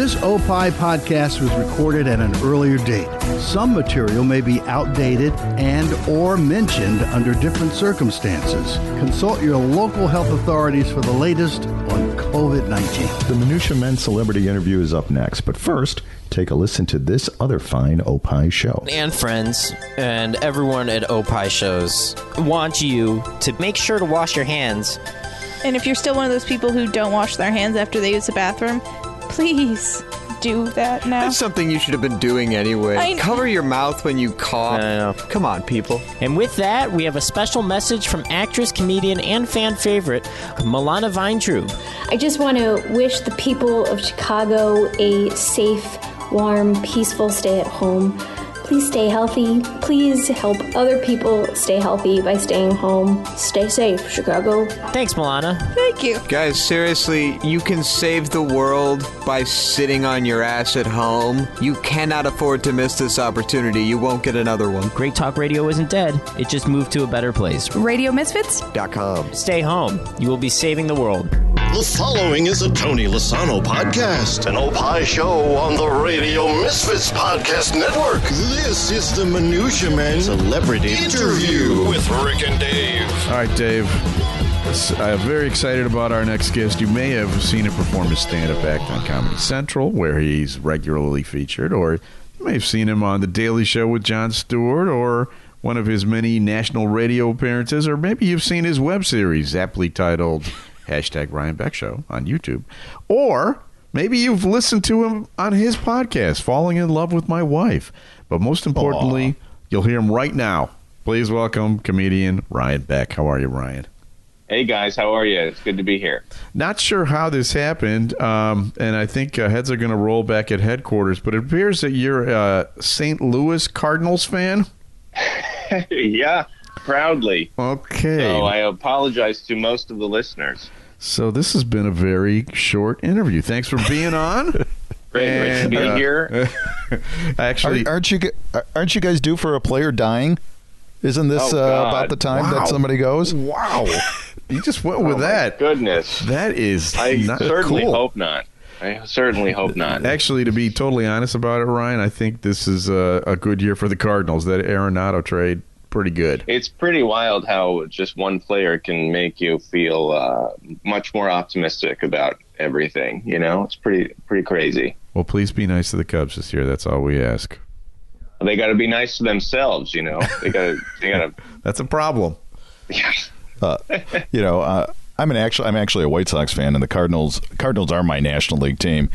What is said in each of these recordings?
This OPI podcast was recorded at an earlier date. Some material may be outdated and or mentioned under different circumstances. Consult your local health authorities for the latest on COVID-19. The Minutia Men celebrity interview is up next, but first, take a listen to this other fine OPI show. and friends and everyone at OPI shows want you to make sure to wash your hands. And if you're still one of those people who don't wash their hands after they use the bathroom, please do that now. That's something you should have been doing anyway. I- Cover your mouth when you cough. I know. Come on, people. And with that, we have a special message from actress, comedian, and fan favorite, Milana Vayntrub. I just want to wish the people of Chicago a safe, warm, peaceful stay at home. Please stay healthy. Please help other people stay healthy by staying home. Stay safe, Chicago. Thanks, Milana. Thank you. Guys, seriously, you can save the world by sitting on your ass at home. You cannot afford to miss this opportunity. You won't get another one. Great Talk Radio isn't dead, it just moved to a better place. Radio Misfits? Dot com. Stay home. You will be saving the world. The following is a Tony Lasano podcast, an Opie show on the Radio Misfits Podcast Network. This is the Minutia Men Celebrity Interview with Rick and Dave. All right, Dave. I'm very excited about our next guest. You may have seen him perform his stand-up act on Comedy Central, where he's regularly featured, or you may have seen him on The Daily Show with Jon Stewart, or one of his many national radio appearances, or maybe you've seen his web series, aptly titled hashtag Ryan Beck Show on YouTube, or maybe you've listened to him on his podcast, Falling in Love with My Wife. But most importantly, you'll hear him right now. Please welcome comedian Ryan Beck. How are you, Ryan? Hey guys, how are you? It's good to be here. Not sure how this happened, um, and I think uh, heads are going to roll back at headquarters. But it appears that you're a St. Louis Cardinals fan. yeah, proudly. Okay, So I apologize to most of the listeners. so this has been a very short interview. Thanks for being on. Great, great to be uh, here. Actually, Aren't, aren't you aren't you guys due for a player dying? Isn't this Oh, uh, about the time Wow. that somebody goes? wow, you just went with Oh, my that. Goodness. That is I not certainly cool. hope not. I certainly hope not. Actually, to be totally honest about it, Ryan, I think this is a, a good year for the Cardinals. That Arenado trade, pretty good. It's pretty wild how just one player can make you feel uh, much more optimistic about everything. You know, it's pretty pretty crazy. Well, please be nice to the Cubs this year. That's all we ask. They got to be nice to themselves. You know, they got to they got That's a problem. to. You know, uh, I'm an actual I'm actually a White Sox fan, and the Cardinals Cardinals are my National League team.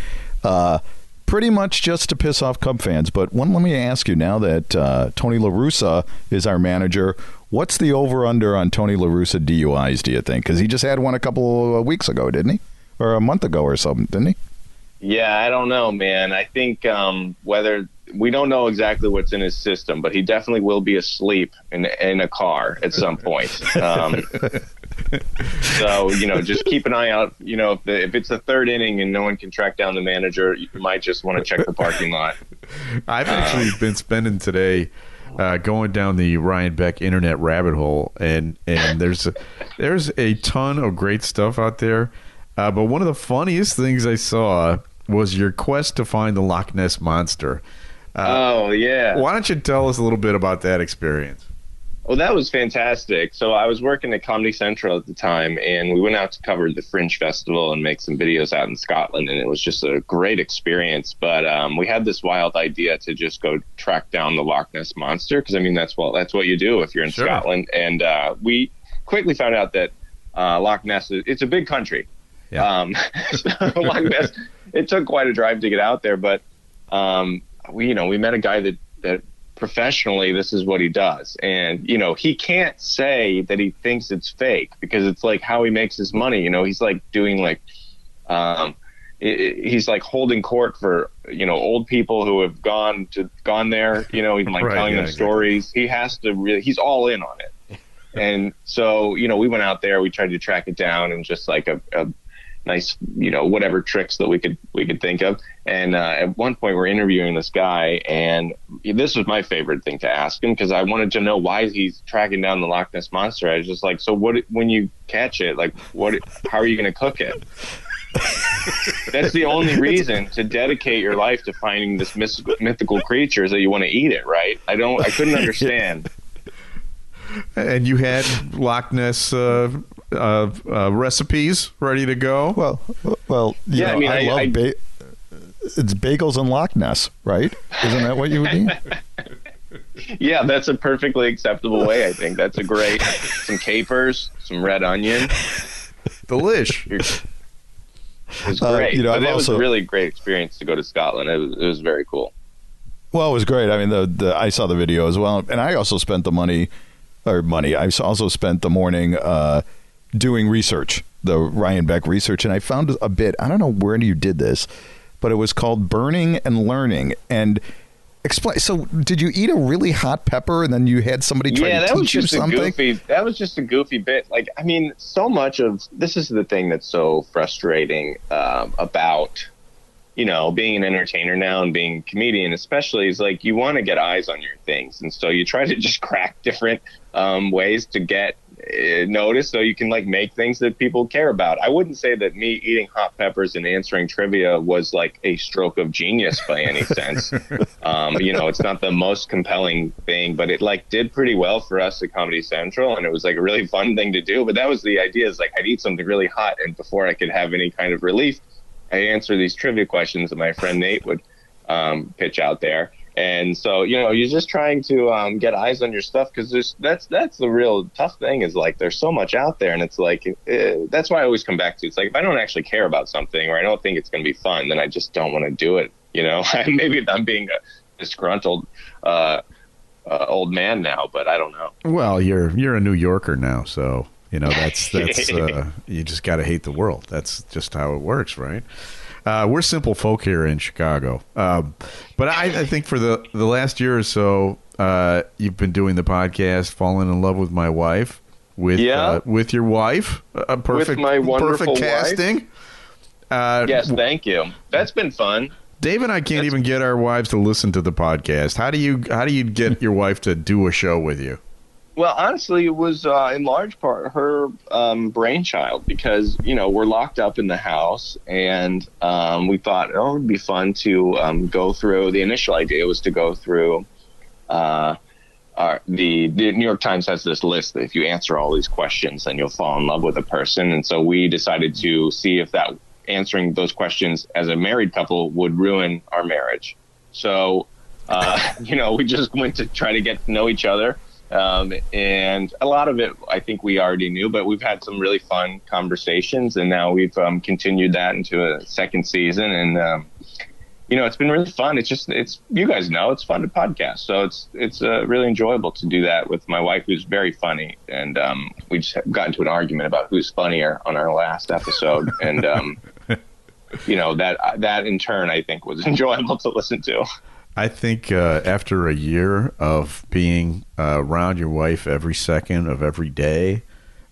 Pretty much just to piss off Cub fans. But one, let me ask you now that uh, Tony La Russa is our manager. What's the over under on Tony La Russa DUIs? Do you think? Because he just had one a couple of weeks ago, didn't he? Or a month ago or something, didn't he? Yeah, I don't know, man. I think um, whether we don't know exactly what's in his system, but he definitely will be asleep in in a car at some point. Um, so you know, just keep an eye out. You know, if, the, if it's the third inning and no one can track down the manager, you might just want to check the parking lot. I've actually been spending today uh, going down the Ryan Beck internet rabbit hole, and and there's a, there's a ton of great stuff out there. Uh, but one of the funniest things I saw was your quest to find the Loch Ness monster. oh yeah. Why don't you tell us a little bit about that experience? Well, that was fantastic. So I was working at Comedy Central at the time, and we went out to cover the Fringe Festival and make some videos out in Scotland, and it was just a great experience. But um, we had this wild idea to just go track down the Loch Ness monster, because I mean that's what that's what you do if you're in Sure. Scotland. And uh, we quickly found out that uh, Loch Ness is, it's a big country. Yeah. Um, so Loch Ness, it took quite a drive to get out there, but um, we you know we met a guy that that professionally this is what he does. And you know he can't say that he thinks it's fake because it's like how he makes his money you know he's like doing like um he's like holding court for you know old people who have gone to gone there you know he's like Right, telling yeah, them stories. He has to really he's all in on it. And so you know we went out there we tried to track it down and just like a, a nice you know whatever tricks that we could we could think of and uh, at one point we're interviewing this guy and this was my favorite thing to ask him because i wanted to know why he's tracking down the loch ness monster i was just like so what when you catch it like what how are you going to cook it That's the only reason to dedicate your life to finding this mystical, mythical creature is that you want to eat it, right? I don't. I couldn't understand. And you had Loch Ness uh, uh, uh, recipes ready to go. Well, well, you Yeah, I mean, I, I- love I- ba- it's bagels and Loch Ness, right? Isn't that what you would eat? Yeah, that's a perfectly acceptable way. I think that's a great. Some capers, some red onion. Delish. It was Uh, great. you know, but I've it was a really great experience to go to Scotland. It was, it was very cool. Well, it was great. I mean, the, the I saw the video as well, and I also spent the money, or money. I also spent the morning uh, doing research, the Ryan Beck research, and I found a bit. I don't know where you did this, but it was called "Burning and Learning." And explain. So, did you eat a really hot pepper, and then you had somebody try yeah, to teach you something? goofy. That was just a goofy bit. Like, I mean, so much of this is the thing that's so frustrating um, about, you know, being an entertainer now and being a comedian, especially, is like you want to get eyes on your things, and so you try to just crack different um, ways to get uh, noticed, so you can like make things that people care about. I wouldn't say that me eating hot peppers and answering trivia was like a stroke of genius by any sense. Um, you know, it's not the most compelling thing, but it like did pretty well for us at Comedy Central, and it was like a really fun thing to do. But that was the idea: is like I'd eat something really hot, and before I could have any kind of relief, I answer these trivia questions that my friend Nate would um, pitch out there. And so, you know, you're just trying to um, get eyes on your stuff because there's that's that's the real tough thing is like there's so much out there, and it's like uh, that's why I always come back to it's like if I don't actually care about something or I don't think it's going to be fun, then I just don't want to do it. You know, maybe I'm being a disgruntled uh, uh, old man now, but I don't know. Well, you're you're a New Yorker now, so you know that's that's uh, you just got to hate the world. That's just how it works, right? Uh, we're simple folk here in Chicago, um, but I, I think for the the last year or so, uh, you've been doing the podcast, falling in love with my wife, with Yeah. uh, with your wife, a perfect my wonderful perfect wife. casting. Uh, Yes, thank you. That's been fun. Dave and I can't even get our wives to listen to the podcast. How do you how do you get your wife to do a show with you? Well, honestly, it was uh, in large part her um, brainchild because you know we're locked up in the house, and um, we thought oh, it would be fun to um, go through. The initial idea was to go through. Uh, our, the the New York Times has this list that if you answer all these questions, then you'll fall in love with a person, and so we decided to see if that answering those questions as a married couple would ruin our marriage. So, uh, you know, we just went to try to get to know each other. Um, and a lot of it, I think we already knew, but we've had some really fun conversations, and now we've um, continued that into a second season. And um, you know, it's been really fun. It's just, it's you guys know, it's fun to podcast, so it's it's uh, really enjoyable to do that with my wife, who's very funny. And um, we just got into an argument about who's funnier on our last episode, and um, you know that that in turn, I think, was enjoyable to listen to. I think uh, after a year of being uh, around your wife every second of every day,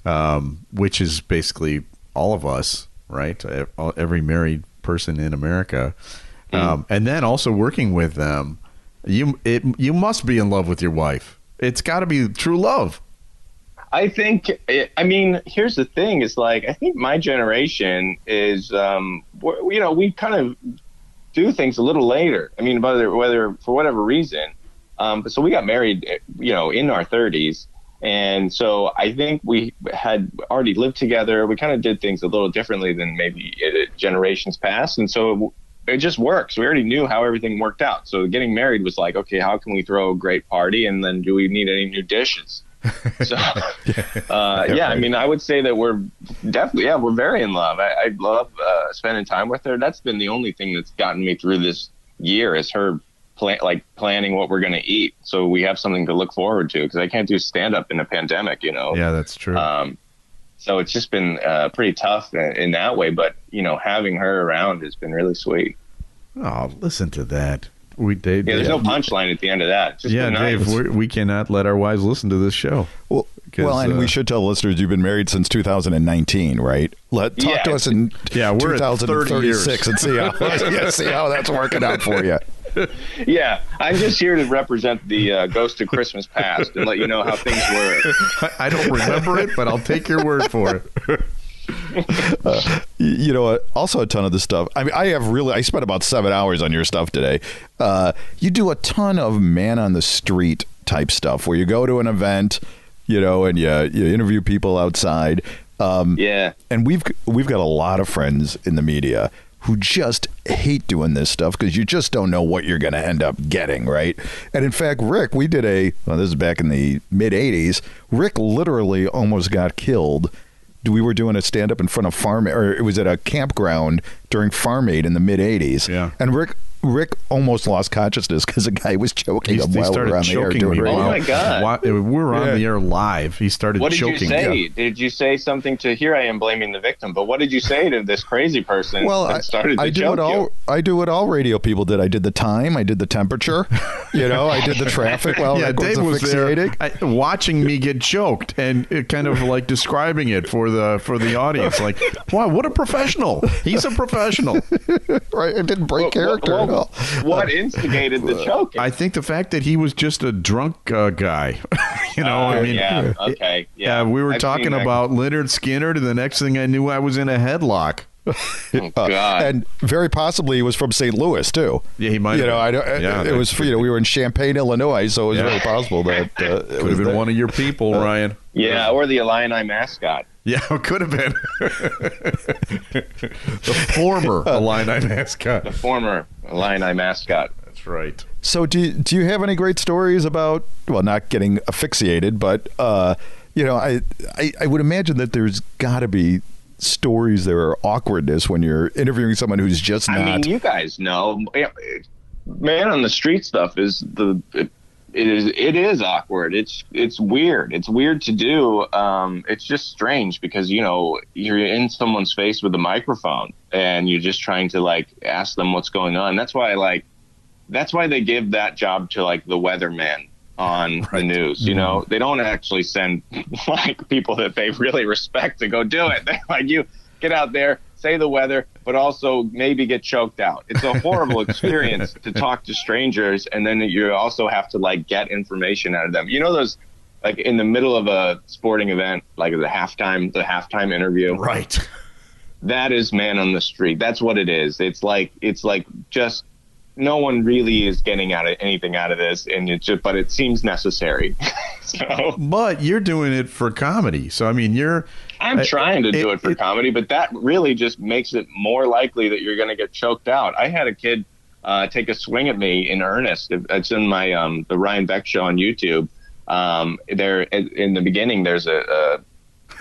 um, which is basically all of us, right? Every married person in America, um, and then also working with them, you it you must be in love with your wife. It's got to be true love. I think, it, I mean, here's the thing: is like I think my generation is, um, you know, we kind of do things a little later. I mean, whether whether for whatever reason, um, so we got married, you know, in our 30s, and so I think we had already lived together. We kind of did things a little differently than maybe generations past, and so it just works. We already knew how everything worked out. So getting married was like, okay, how can we throw a great party, and then do we need any new dishes? so uh, yeah, I mean, I would say that we're definitely, yeah, we're very in love. I, I love uh, spending time with her. That's been the only thing that's gotten me through this year is her plan, like planning what we're going to eat, so we have something to look forward to. Because I can't do stand up in a pandemic, you know. Yeah, that's true. Um, so it's just been uh, pretty tough in, in that way. But you know, having her around has been really sweet. oh, listen to that. We Dave. Yeah, there's no punchline at the end of that. Just yeah, been nice. Dave, we're, we cannot let our wives listen to this show. Well, 'Cause, well, and uh, we should tell listeners you've been married since 2019, right? Let talk to us in Yeah, we're at 30 years. 2036 and see how yeah, see how that's working out for you. Yeah, I'm just here to represent the uh, Ghost of Christmas Past and let you know how things were. I, I don't remember it, but I'll take your word for it. uh, you know, also a ton of the stuff. I mean, I have really. I spent about seven hours on your stuff today. Uh, you do a ton of man on the street type stuff where you go to an event, you know, and you you interview people outside. Um, yeah, and we've we've got a lot of friends in the media who just hate doing this stuff because you just don't know what you're going to end up getting, right? And in fact, Rick, we did a, well, this is back in the mid 80s. Rick literally almost got killed. We were doing a stand up in front of Farm, or it was at a campground during Farm Aid in the mid 80s. Yeah. And Rick Rick almost lost consciousness because a guy was choking He's- him he while we started oh were on the air doing me. radio. Oh my God. Why- We were on Yeah. the air live. He started What did choking. you say? Yeah. Did you say something to? Here I am blaming the victim, but what did you say to this crazy person Well, that I, started to I do choke what all you? I do what all radio people did. I did the time, I did the temperature, you know, I did the traffic while yeah, Rick was Dave was there. I, watching me get choked and it kind of like describing it for the for the audience. Like, wow, what a professional! He's a professional. Right, it didn't break What- character what, at all. what instigated the choking? I think the fact that he was just a drunk uh, guy. you know, I Oh, mean, yeah, okay, yeah. we were I've talking seen that. about Lynyrd Skynyrd, and the next thing I knew, I was in a headlock. Oh, Uh, God. and very possibly he was from St. Louis too. Yeah, he might You have know, I been. don't. Yeah, it that- was you know we were in Champaign, Illinois, so it was Yeah. very possible that uh, it Could was have been that. one of your people, Ryan. Yeah, or the Illini mascot. Yeah, it could have been the former Illini mascot. the former Illini mascot. That's right. So do you, do you have any great stories about well not getting asphyxiated, but uh, you know I, I I would imagine that there's got to be stories there are awkwardness when you're interviewing someone who's just not. I mean, you guys know, man on the street stuff is the it, is it is awkward. It's it's weird. It's weird to do. Um, it's just strange because you know you're in someone's face with a microphone and you're just trying to like ask them what's going on. That's why like that's why they give that job to like the weatherman on the news. You know, they don't actually send like people that they really respect to go do it. They're like you get out there, say the weather, but also maybe get choked out. It's a horrible experience to talk to strangers, and then you also have to like get information out of them. You know those. Like in the middle of a sporting event, like the halftime, the halftime interview, Right. that is man on the street. That's what it is. It's like it's like just no one really is getting out of anything out of this, and it just but it seems necessary. so But you're doing it for comedy. So, I mean, you're. I'm trying to do it- it, for it- comedy, but that really just makes it more likely that you're going to get choked out. I had a kid uh, take a swing at me in earnest. It's in my um, the Ryan Beck show on YouTube. Um, there in the beginning, there's a, a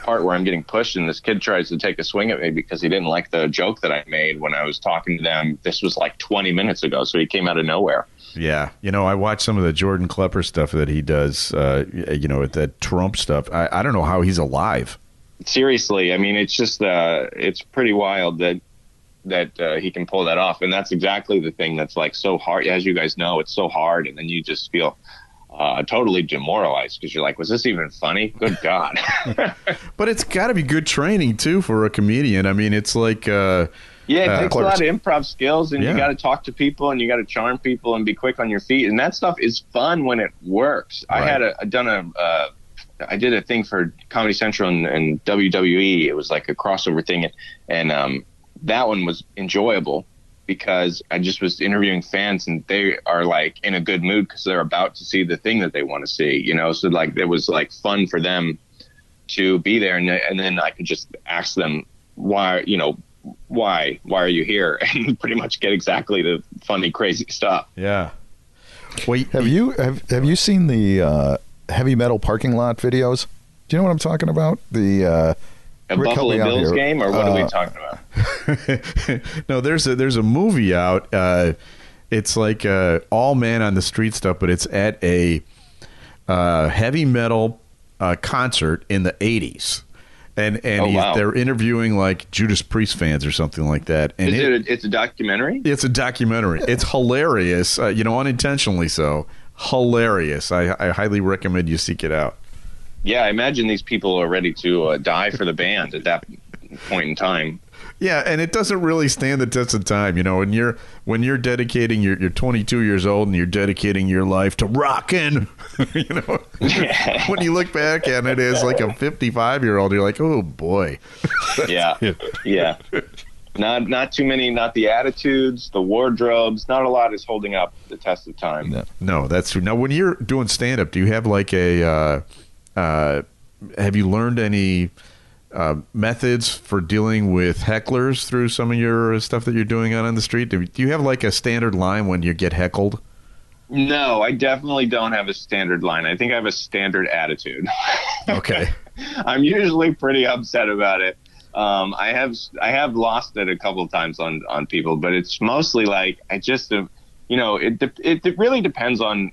part where I'm getting pushed, and this kid tries to take a swing at me because he didn't like the joke that I made when I was talking to them. This was like 20 minutes ago, so he came out of nowhere. Yeah, you know, I watched some of the Jordan Klepper stuff that he does. Uh, you know, with that Trump stuff. I, I don't know how he's alive. Seriously, I mean, it's just uh, it's pretty wild that that uh, he can pull that off, and that's exactly the thing that's like so hard. As you guys know, it's so hard, and then you just feel uh, totally demoralized because you're like, was this even funny? Good God! But it's got to be good training too for a comedian. I mean, it's like. Uh, yeah, it Uh, takes a lot of improv skills, and Yeah. you got to talk to people, and you got to charm people, and be quick on your feet, and that stuff is fun when it works. I Right. had a, done a. Uh, I did a thing for Comedy Central and, and WWE. It was like a crossover thing, and, and um, that one was enjoyable because I just was interviewing fans, and they are like in a good mood because they're about to see the thing that they want to see. You know, so like it was like fun for them to be there, and and then I could just ask them why, you know, why why are you here, and pretty much get exactly the funny, crazy stuff. yeah. Wait, have you have have you seen the uh, heavy metal parking lot videos? Do you know what I'm talking about? The uh, A Rick, Buffalo Bills here. game, or what are we Uh, talking about? no, there's a there's a movie out. Uh, it's like uh, all man on the street stuff, but it's at a uh, heavy metal uh, concert in the '80s, and and Oh, wow. they're interviewing like Judas Priest fans or something like that. And Is it- it? A, it's a documentary. it's a documentary. It's hilarious, uh, you know, unintentionally so. Hilarious. I, I highly recommend you seek it out. Yeah, I imagine these people are ready to uh, die for the band at that point in time. Yeah, and it doesn't really stand the test of time. You know, when you're when you're dedicating, you're, you're 22 years old, and you're dedicating your life to rocking. you know, when you look back at it as like a 55 year old, you're like, oh boy. yeah, yeah. Not not too many. Not the attitudes, the wardrobes. Not a lot is holding up the test of time. No, that's true. Now, when you're doing stand up, do you have like a, uh, uh, have you learned any uh, methods for dealing with hecklers through some of your stuff that you're doing out on the street? Do, do you have like a standard line when you get heckled? No, I definitely don't have a standard line. I think I have a standard attitude. Okay. I'm usually pretty upset about it. Um, I have I have lost it a couple of times on on people, but it's mostly like I just uh, you know it de- it, it really depends on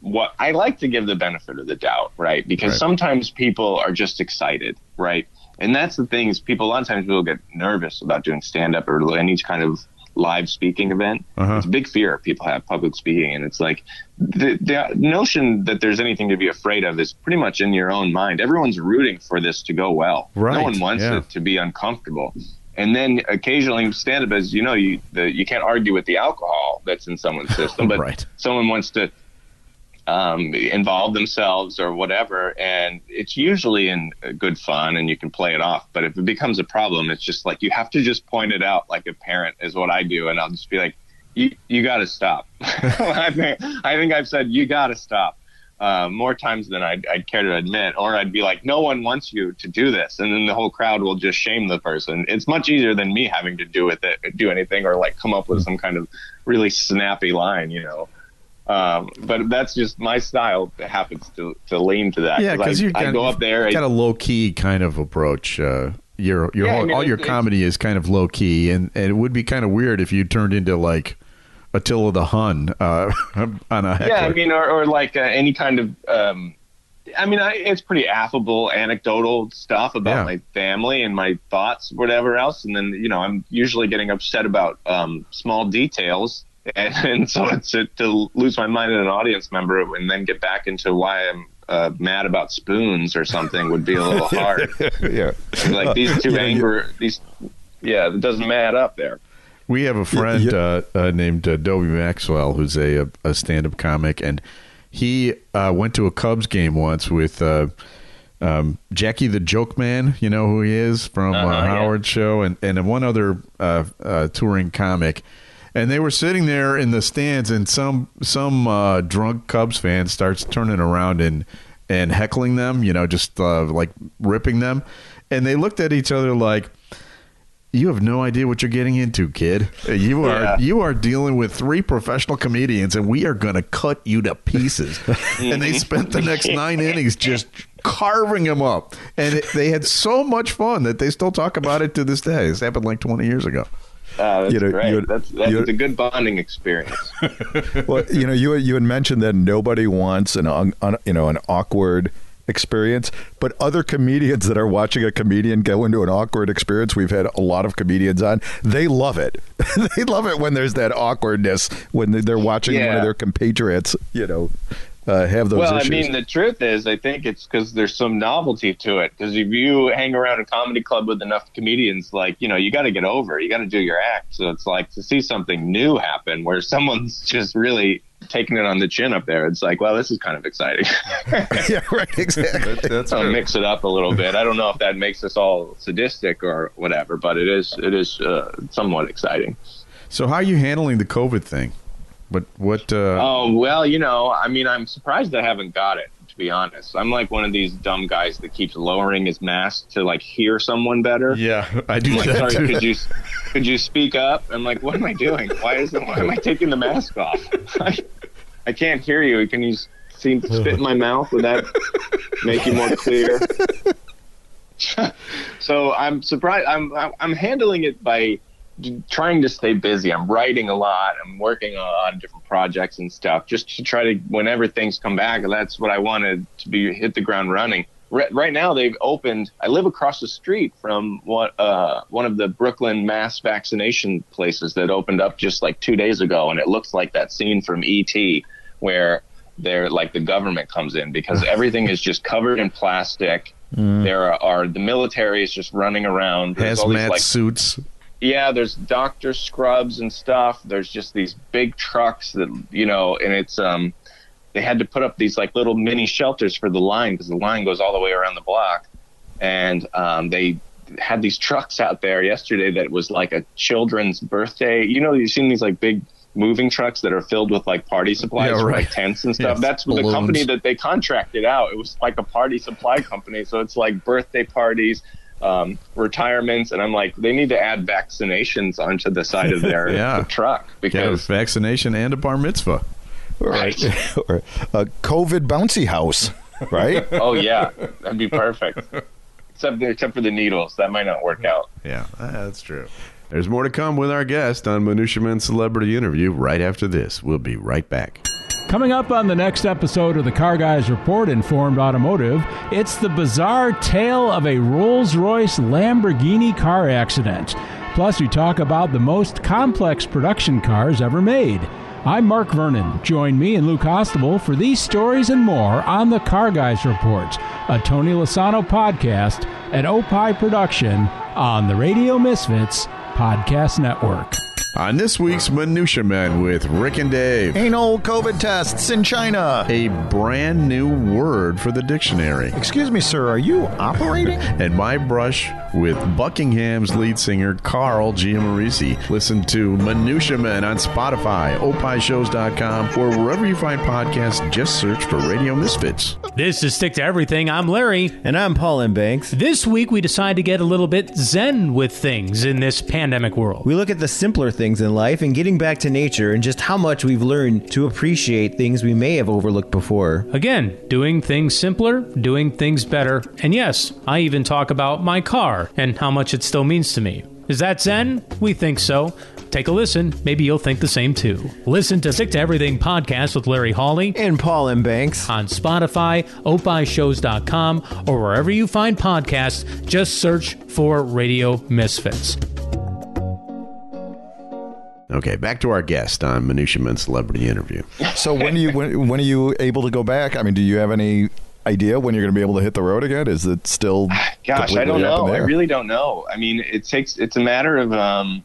what I like to give the benefit of the doubt, right? Because Right. sometimes people are just excited, right? And that's the thing is people a lot of times people get nervous about doing stand up or any kind of live speaking event. Uh-huh. It's a big fear people have public speaking, and it's like the, the notion that there's anything to be afraid of is pretty much in your own mind. Everyone's rooting for this to go well. Right, No one wants yeah. it to be uncomfortable. And then occasionally stand up as you know, you the, you can't argue with the alcohol that's in someone's system, but Right. someone wants to um, involve themselves or whatever, and it's usually in good fun and you can play it off. But if it becomes a problem, it's just like you have to just point it out like a parent is what I do, and I'll just be like, "You you got to stop." I think I think I've said you got to stop. Uh, more times than I'd, I'd care to admit, or I'd be like, "No one wants you to do this," and then the whole crowd will just shame the person. It's much easier than me having to do with it, do anything, or like come up with some kind of really snappy line, you know. Um, but that's just my style that happens to, to lean to that. Yeah, because I, you I go up there. I, got a low key kind of approach. Uh, your your Yeah, I mean, all your comedy is kind of low key, and, and it would be kind of weird if you turned into like Attila the Hun uh, on a heckler. yeah, I mean, or, or like uh, any kind of. Um, I mean, I, it's pretty affable, anecdotal stuff about Yeah. my family and my thoughts, whatever else. And then, you know, I'm usually getting upset about um, small details. And, and so it's to, to lose my mind as an audience member and then get back into why I'm uh, mad about spoons or something would be a little hard. yeah. like these two Yeah, you- anger, these, yeah, it doesn't add up there. We have a friend yeah. Uh, uh, named uh, Dobie Maxwell who's a, a stand up comic, and he uh, went to a Cubs game once with uh, um, Jackie the Joke Man. You know who he is from uh, Uh-huh, yeah. Howard Show, and, and one other uh, uh, touring comic. And they were sitting there in the stands, and some some uh, drunk Cubs fan starts turning around and and heckling them. You know, just uh, like ripping them. And they looked at each other like, you have no idea what you're getting into, kid. You are Yeah. you are dealing with three professional comedians, and we are going to cut you to pieces. and they spent the next nine innings just carving him up, and it, they had so much fun that they still talk about it to this day. This happened like 20 years ago. Uh, that's You know, great. you- that's that's you- a good bonding experience. well, you know, you you had mentioned that nobody wants an un, un- you know an awkward experience, but other comedians that are watching a comedian go into an awkward experience, we've had a lot of comedians on. They love it. they love it when there's that awkwardness when they're watching one of their compatriots, you know, uh, have those well, issues. I mean, the truth is, I think it's because there's some novelty to it. Because if you hang around a comedy club with enough comedians, like you know, you got to get over. You got to do your act. So it's like to see something new happen where someone's just really taking it on the chin up there. It's like, well, this is kind of exciting. yeah, right, exactly. That's I'll mix it up a little bit. I don't know if that makes us all sadistic or whatever, but it is it is uh, somewhat exciting. So, how are you handling the COVID thing? What what? Uh, Oh well, you know, I mean, I'm surprised I haven't got it. To be honest, I'm like one of these dumb guys that keeps lowering his mask to like hear someone better. yeah, I do I'm like, that sorry, too. could you could you speak up? I'm like, what am I doing? Why is it, why am I taking the mask off? I, I can't hear you. Can you see spit in my mouth? Would that make you more clear? so I'm surprised. I'm I'm- I'm handling it by trying to stay busy. I'm writing a lot. I'm working on different projects and stuff, just to try to whenever things come back. That's what I wanted to be hit the ground running. Right, right now, they've opened. I live across the street from what uh, one of the Brooklyn mass vaccination places that opened up just like two days ago, and it looks like that scene from ET where they're like the government comes in because everything is just covered in plastic. There are, are the military is just running around. There's all these, Hazmat like suits. Yeah, there's doctor scrubs and stuff. There's just these big trucks that you know, and it's um, they had to put up these like little mini shelters for the line because the line goes all the way around the block, and um, they had these trucks out there yesterday that was like a children's birthday. You know, you've seen these like big moving trucks that are filled with like party supplies, Yeah, for, like tents and stuff. That's the company that they contracted out. It was like a party supply company, so it's like birthday parties. Um, retirements, and I'm like, they need to add vaccinations onto the side of their Yeah. truck because vaccination and a bar mitzvah. Right. or a COVID bouncy house, right? oh yeah, that'd be perfect. Except except for the needles, that might not work out. Yeah, that's true. There's more to come with our guest on Minutia Men Celebrity Interview right after this. We'll be right back. Coming up on the next episode of the Car Guys Report Informed Automotive, it's the bizarre tale of a Rolls Royce Lamborghini car accident. Plus, we talk about the most complex production cars ever made. I'm Mark Vernon. Join me and Luke Hostable for these stories and more on the Car Guys Report, a Tony Lasano podcast at Opie Production on the Radio Misfits Podcast Network. On this week's Minutia Men with Rick and Dave, Anal COVID tests in China. a brand new word for the dictionary. Excuse me, sir, are you operating? And my brush with Buckingham's lead singer Carl Giammarese. Listen to Minutia Men on Spotify, opishows.com, or wherever you find podcasts. Just search for Radio Misfits. This is Stick to Everything. I'm Larry. And I'm Paul M. Banks. This week, we decide to get a little bit zen with things in this pandemic world. We look at the simpler things in life and getting back to nature and just how much we've learned to appreciate things we may have overlooked before. Again, doing things simpler, doing things better. And yes, I even talk about my car and how much it still means to me. Is that Zen? We think so. Take a listen. Maybe you'll think the same too. Listen to Stick to Everything podcast with Larry Hawley And Paul M. Banks. on Spotify, opishows.com, or wherever you find podcasts. Just search for Radio Misfits. Okay, back to our guest on Minutia Men Celebrity Interview. So when are you when, when are you able to go back? I mean, do you have any idea when you're going to be able to hit the road again? Is it still Gosh, I don't completely up in know. I really don't know. I mean, it takes. It's a matter of. Um,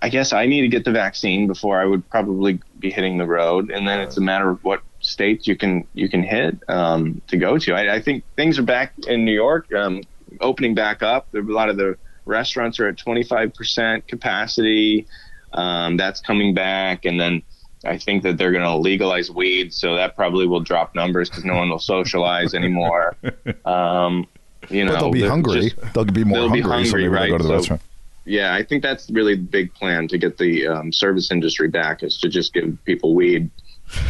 I guess I need to get the vaccine before I would probably be hitting the road, and then it's a matter of what states you can you can hit um, to go to. I, I think things are back in New York, um, opening back up. There, a lot of the restaurants are at 25 percent capacity. Um, that's coming back, and then I think that they're going to legalize weed, so that probably will drop numbers because no one will socialize anymore. Um, you know, But they'll be hungry. just- they'll be more they'll be hungry, so hungry, right? go to the So- restaurant. yeah, I think that's really the big plan to get the um, service industry back is to just give people weed.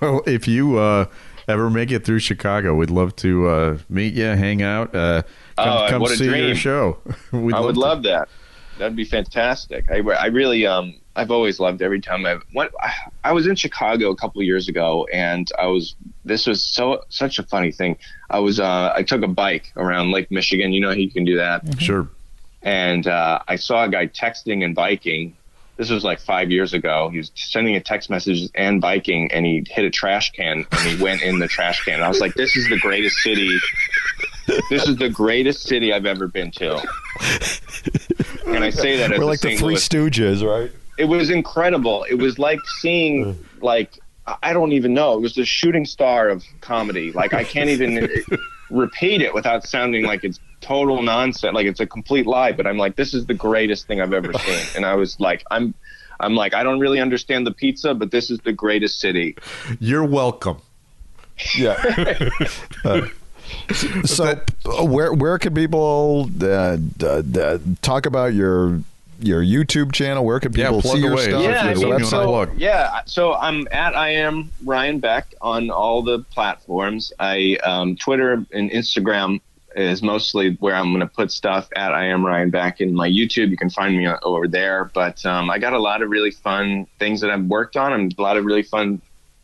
Well, if you uh, ever make it through Chicago, we'd love to uh, meet you, hang out, uh, come, Oh, come what a see your show. We'd I would to- love that. That'd be fantastic. I, I really, um, I've always loved every time I've went. I was in Chicago a couple of years ago, and I was. This was so such a funny thing. I was. Uh, I took a bike around Lake Michigan. You know how you can do that. Sure. and uh, I saw a guy texting and biking. This was like five years ago. He was sending a text message and biking, and he hit a trash can and he went in the trash can. I was like, "This is the greatest city. This is the greatest city I've ever been to." And I say that as We're like the. Three Louis Stooges, right? it was incredible. It was like seeing like I don't even know. It was the shooting star of comedy. Like I can't even repeat it without sounding like it's total nonsense, like it's a complete lie. But I'm like, this is the greatest thing I've ever seen. And I was like, I'm, I'm like, I don't really understand the pizza, but this is the greatest city. You're welcome. Yeah. Uh, so, uh, where where can people uh, d- d- talk about your your YouTube channel? Where can people plug see your away. stuff? Yeah, yeah, I your so mean, you website? wanna so, plug. yeah. So I'm at I am Ryan Beck on all the platforms. I um, Twitter and Instagram is mostly where I'm going to put stuff at I am Ryan Beck. In my YouTube, you can find me over there. But um, I got a lot of really fun things that I've worked on, and a lot of really fun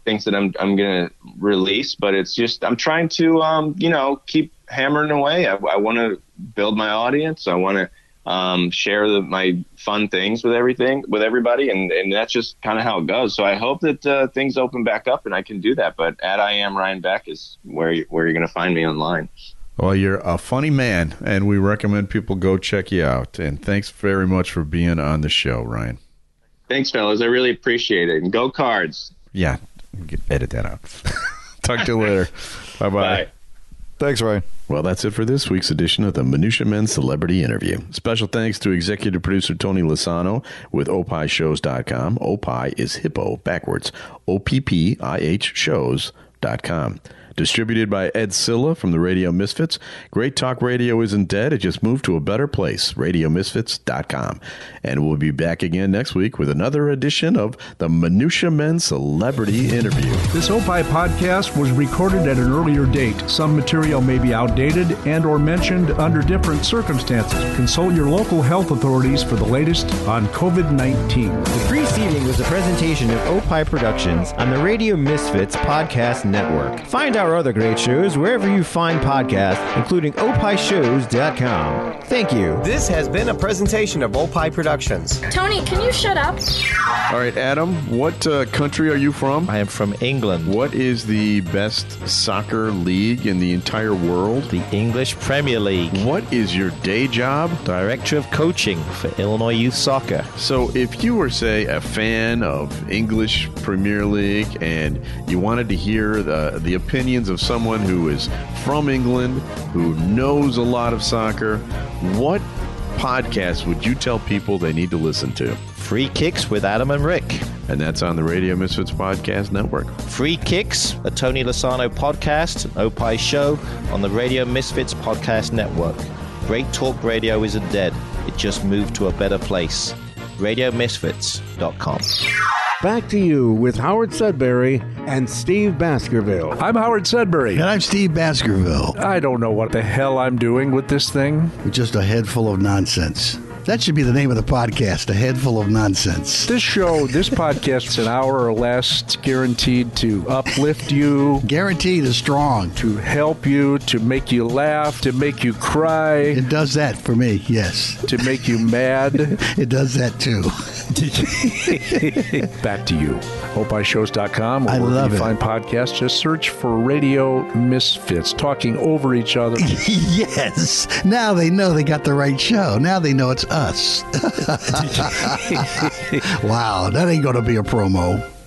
things that I'm I'm going to release. But it's just I'm trying to um, you know keep hammering away. I, I want to build my audience. I want to um, share the, my fun things with everything with everybody, and, and that's just kind of how it goes. So I hope that uh, things open back up and I can do that. But at I am Ryan Beck is where you, where you're going to find me online. Well, you're a funny man, and we recommend people go check you out. And thanks very much for being on the show, Ryan. Thanks, fellas. I really appreciate it. And go cards. Yeah, edit that out. Talk to you later. Bye-bye. Bye. Thanks, Ryan. Well, that's it for this week's edition of the Minutia Men Celebrity Interview. Special thanks to executive producer Tony Lasano with opishows.com. Opie is hippo backwards. O-P-P-I-H shows.com. Distributed by Ed Silla from the Radio Misfits. Great Talk Radio isn't dead. It just moved to a better place. RadioMisfits.com. And we'll be back again next week with another edition of the Minutia Men Celebrity Interview. This Opie podcast was recorded at an earlier date. Some material may be outdated and or mentioned under different circumstances. Consult your local health authorities for the latest on COVID-19. The preceding was a presentation of Opie Productions on the Radio Misfits Podcast Network. Find our other great shows wherever you find podcasts, including opishows.com. Thank you. This has been a presentation of Opie Productions. Tony, can you shut up? All right, Adam, what uh, country are you from? I am from England. What is the best soccer league in the entire world? The English Premier League. What is your day job? Director of Coaching for Illinois Youth Soccer. So, if you were, say, a fan of English Premier League and you wanted to hear the, the opinions of someone who is from England, who knows a lot of soccer, what podcast would you tell people they need to listen to? Free Kicks with Adam and Rick. And that's on the Radio Misfits Podcast Network. Free Kicks, a Tony Lasano podcast, an Opie show on the Radio Misfits Podcast Network. Great Talk Radio isn't dead. It just moved to a better place. RadioMisfits.com. Back to you with Howard Sudbury and Steve Baskerville. I'm Howard Sudbury. And I'm Steve Baskerville. I don't know what the hell I'm doing with this thing. Just a head full of nonsense. That should be the name of the podcast, A Head Full of Nonsense. This show, this podcast's an hour or less. It's guaranteed to uplift you. Guaranteed is strong. To help you, to make you laugh, to make you cry. It does that for me, yes. To make you mad. it does that too. Back to you. OpiShows.com. I love you it. find podcasts. Just search for Radio Misfits, talking over each other. yes. Now they know they got the right show. Now they know it's us. wow, that ain't going to be a promo.